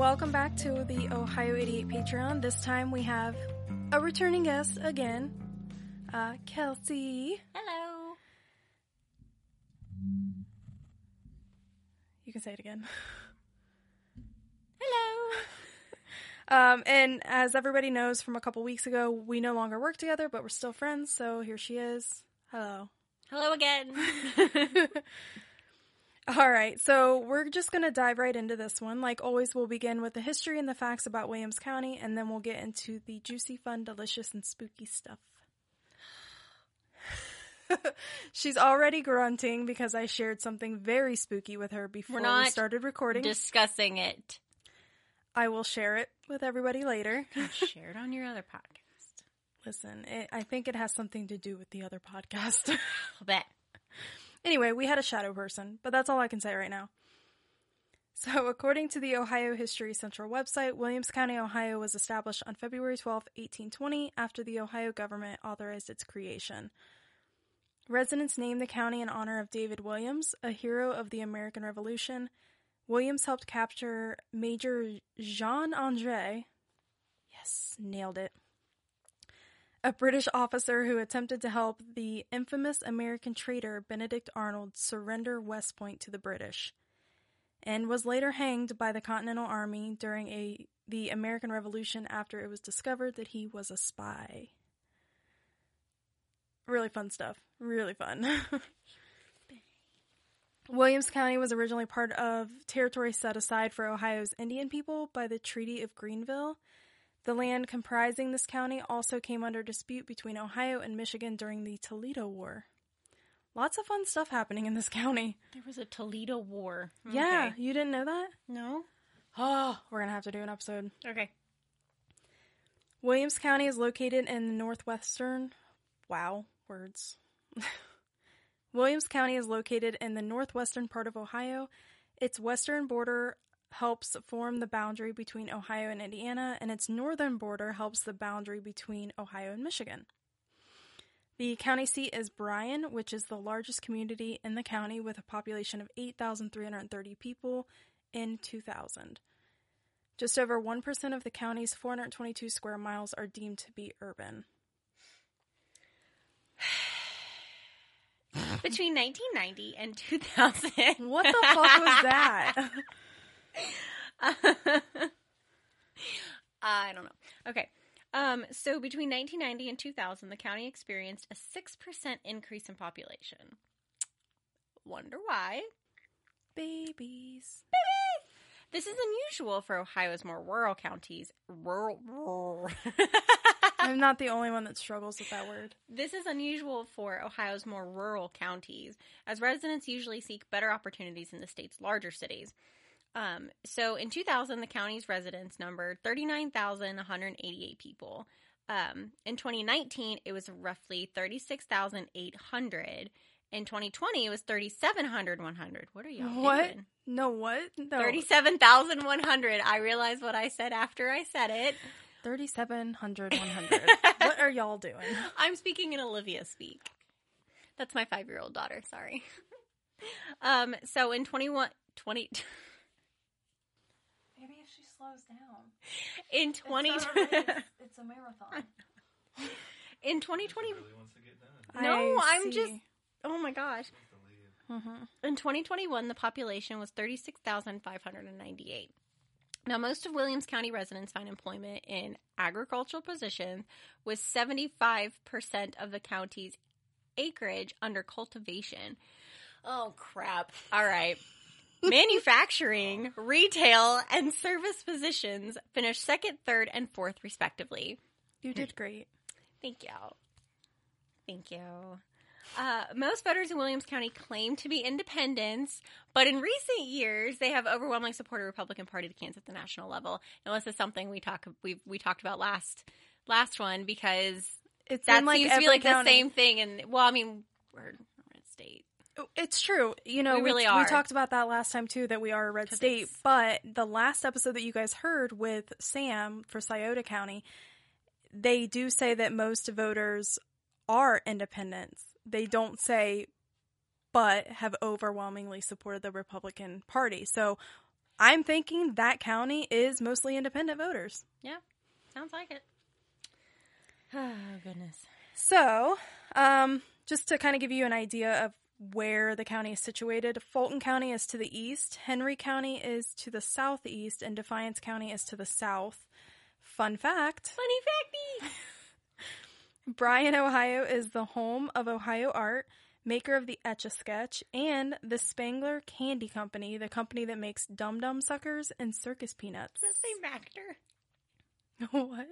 Welcome back to the Ohio 88 Patreon. This time we have a returning guest again, uh, Kelsey. Hello. You can say it again. Hello. Um, and as everybody knows from a couple weeks ago, we no longer work together, but we're still friends. So here she is. Hello. Hello again. All right, so we're just going to dive right into this one. Like always, we'll begin with the history and the facts about Williams County, and then we'll get into the juicy, fun, delicious, and spooky stuff. She's already grunting because I shared something very spooky with her before we started recording. Discussing it. I will share it with everybody later. Share it on your other podcast. Listen, it, I think it has something to do with the other podcast. I'll bet. Anyway, we had a shadow person, but that's all I can say right now. So, according to the Ohio History Central website, Williams County, Ohio was established on February 12, 1820, after the Ohio government authorized its creation. Residents named the county in honor of David Williams, a hero of the American Revolution. Williams helped capture Major Jean Andre. Yes, nailed it a British officer who attempted to help the infamous American traitor Benedict Arnold surrender West Point to the British, and was later hanged by the Continental Army during a the American Revolution after it was discovered that he was a spy. Really fun stuff. Really fun. Williams County was originally part of territory set aside for Ohio's Indian people by the Treaty of Greenville. The land comprising this county also came under dispute between Ohio and Michigan during the Toledo War. Lots of fun stuff happening in this county. There was a Toledo War. Yeah, you didn't know that? No? Oh, we're going to have to do an episode. Okay. Williams County is located in the northwestern. Wow, words. Williams County is located in the northwestern part of Ohio. Its western border helps form the boundary between Ohio and Indiana, and its northern border helps the boundary between Ohio and Michigan. The county seat is Bryan, which is the largest community in the county with a population of 8,330 people in 2000. Just over 1% of the county's 422 square miles are deemed to be urban. Between 1990 and 2000. What the fuck was that? I don't know. Okay. Um, so between 1990 and 2000, the county experienced a 6% increase in population. Wonder why? Babies. This is unusual for Ohio's more rural counties. Rural. rural. I'm not the only one that struggles with that word. This is unusual for Ohio's more rural counties, as residents usually seek better opportunities in the state's larger cities. Um, so in 2000, the county's residents numbered 39,188 people. Um, in 2019, it was roughly 36,800. In 2020, it was 37,100. What are y'all What? doing? No, what? No. 37,100. I realized what I said after I said it. 3,700, 100. what are y'all doing? I'm speaking in Olivia speak. That's my five year old daughter. Sorry. Um. So in 21, 20, Maybe if she slows down. in 20, It's a marathon. in 2020. really wants to get done. No, I I'm see. just. Oh my gosh. Mhm. In 2021, the population was 36,598. Now, most of Williams County residents find employment in agricultural positions, with 75% of the county's acreage under cultivation. Oh, crap. All right. Manufacturing, retail, and service positions finished second, third, and fourth, respectively. You did great. Thank you. Thank you. Uh, most voters in Williams County claim to be independents, but in recent years they have overwhelmingly supported the Republican Party to Kansas at the national level. And this is something we talk we we talked about last last one because It's that like seems to be like county. the same thing. And well, I mean, we're, we're in state. It's true. You know, We really we are. talked about that last time too, that we are a red state. it's- But the last episode that you guys heard with Sam for Scioto County, they do say that most voters are independents. They don't say, but have overwhelmingly supported the Republican Party. So I'm thinking that county is mostly independent voters. Yeah, sounds like it. Oh goodness. So, um, just to kind of give you an idea of where the county is situated, Fulton County is to the east, Henry County is to the southeast, and Defiance County is to the south. Fun fact Funny facty. Bryan, Ohio is the home of Ohio Art, maker of the Etch a Sketch, and the Spangler Candy Company, the company that makes Dum Dum Suckers and circus peanuts. Does that say Mactor? what?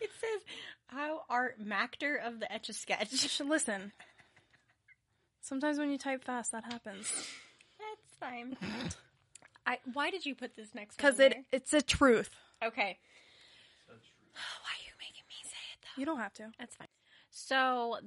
It says how art Mactor of the Etch a Sketch. Listen. Sometimes when you type fast, that happens. That's fine. I why did you put this next? Because it there? it's a truth. Okay. Why are you making me say it though? You don't have to. That's fine. So,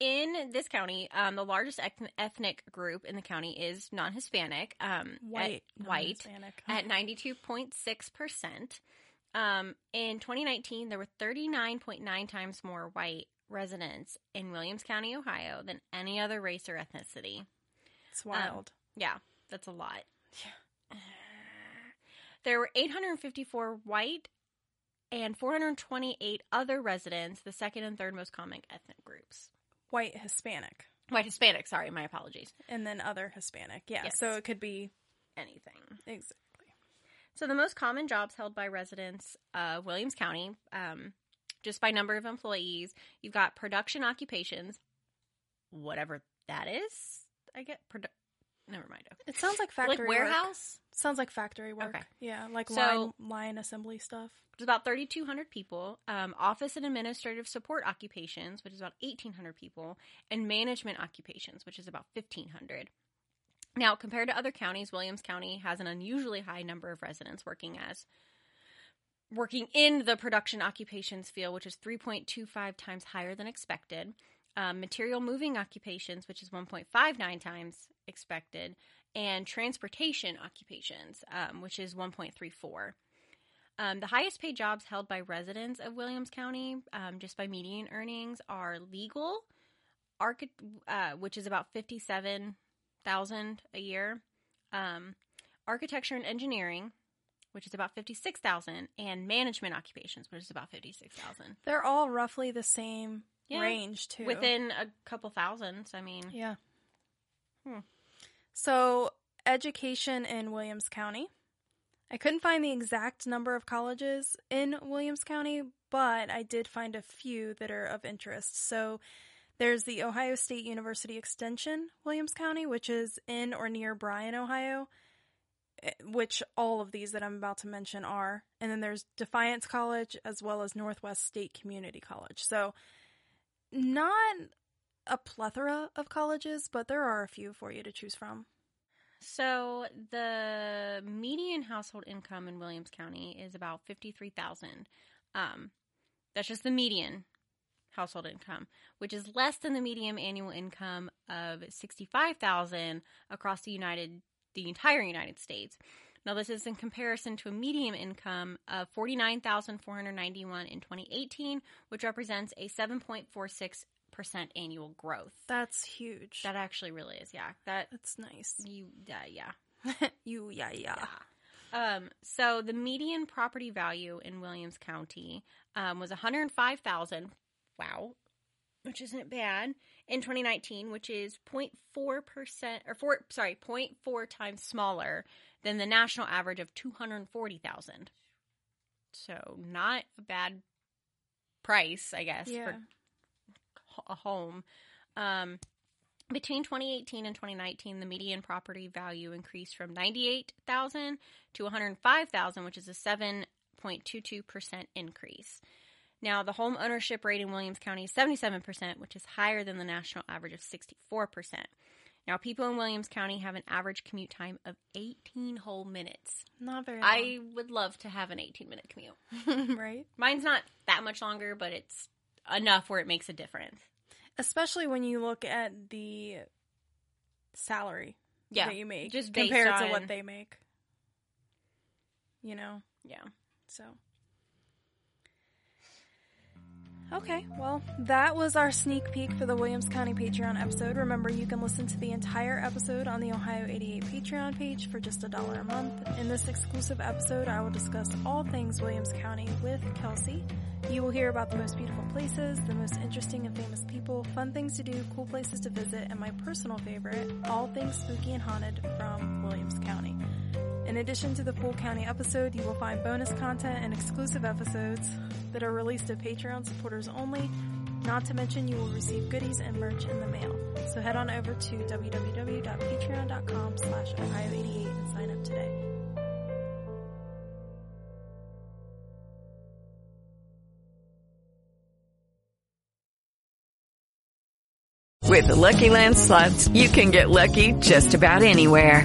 in this county, um, the largest eth- ethnic group in the county is non-Hispanic, um, White. at, white non-Hispanic. at ninety two point six percent. Um, in 2019, there were 39.9 times more white residents in Williams County, Ohio, than any other race or ethnicity. It's wild. Yeah, that's a lot. Yeah. There were 854 white and 428 other residents, the second and third most common ethnic groups. White Hispanic. White Hispanic, sorry, my apologies. And then other Hispanic. Yeah. Yes. So it could be Anything. exactly. So the most common jobs held by residents of Williams County, um, just by number of employees, you've got production occupations, whatever that is. I get produ- Never mind. Okay. It sounds like factory like work. warehouse. Sounds like factory work. Okay. Yeah, like So- line line assembly stuff. There's about 3,200 people. Um, office and administrative support occupations, which is about 1,800 people, and management occupations, which is about 1,500. Now, compared to other counties, Williams County has an unusually high number of residents working as working in the production occupations field, which is 3.25 times higher than expected. Um, material moving occupations, which is 1.59 times expected, and transportation occupations, um, which is 1.34. Um, the highest paid jobs held by residents of Williams County, um, just by median earnings, are legal, uh, which is about fifty-seven thousand a year, um, architecture and engineering, which is about fifty-six thousand, and management occupations, which is about fifty-six thousand. They're all roughly the same Yeah. range too. Within a couple thousands, I mean, Yeah. Hmm. So, education in Williams County. I couldn't find the exact number of colleges in Williams County, but I did find a few that are of interest. So, there's the Ohio State University Extension, Williams County, which is in or near Bryan, Ohio, which all of these that I'm about to mention are. And then there's Defiance College as well as Northwest State Community College. So, not a plethora of colleges, but there are a few for you to choose from. So the median household income in Williams County is about fifty three thousand. Um, that's just the median household income, which is less than the median annual income of sixty five thousand across the United the entire United States. Now this is in comparison to a median income of forty nine thousand four hundred ninety one in twenty eighteen, which represents a seven point four six percent annual growth. That's huge. That actually really is, yeah. That That's nice. you, uh, yeah. you, yeah, yeah. Um, so the median property value in Williams County um, was 105,000. Wow, which isn't bad in 2019, which is 0.4 percent or four, sorry, 0.4 times smaller than the national average of 240,000. So not a bad price, I guess, Yeah. for a home. Um, between 2018 and 2019, the median property value increased from 98,000 to 105,000, which is a 7.22% increase. Now, the home ownership rate in Williams County is 77%, which is higher than the national average of 64%. Now, people in Williams County have an average commute time of 18 whole minutes. Not very I would love to have an 18 minute commute. right? Mine's not that much longer, but it's enough where it makes a difference. Especially when you look at the salary Yeah. that you make just compared to what they make. You know, Yeah. so. Okay, well, that was our sneak peek for the Williams County Patreon episode. Remember, you can listen to the entire episode on the Ohio 88 Patreon page for just a dollar a month. In this exclusive episode, I will discuss all things Williams County with Kelsey. You will hear about the most beautiful places, the most interesting and famous people, fun things to do, cool places to visit, and my personal favorite, all things spooky and haunted from Williams County. In addition to the full county episode, you will find bonus content and exclusive episodes that are released to Patreon supporters only. Not to mention you will receive goodies and merch in the mail. So head on over to www.patreon.com slash Ohio88 and sign up today. With the Lucky Land slots, you can get lucky just about anywhere.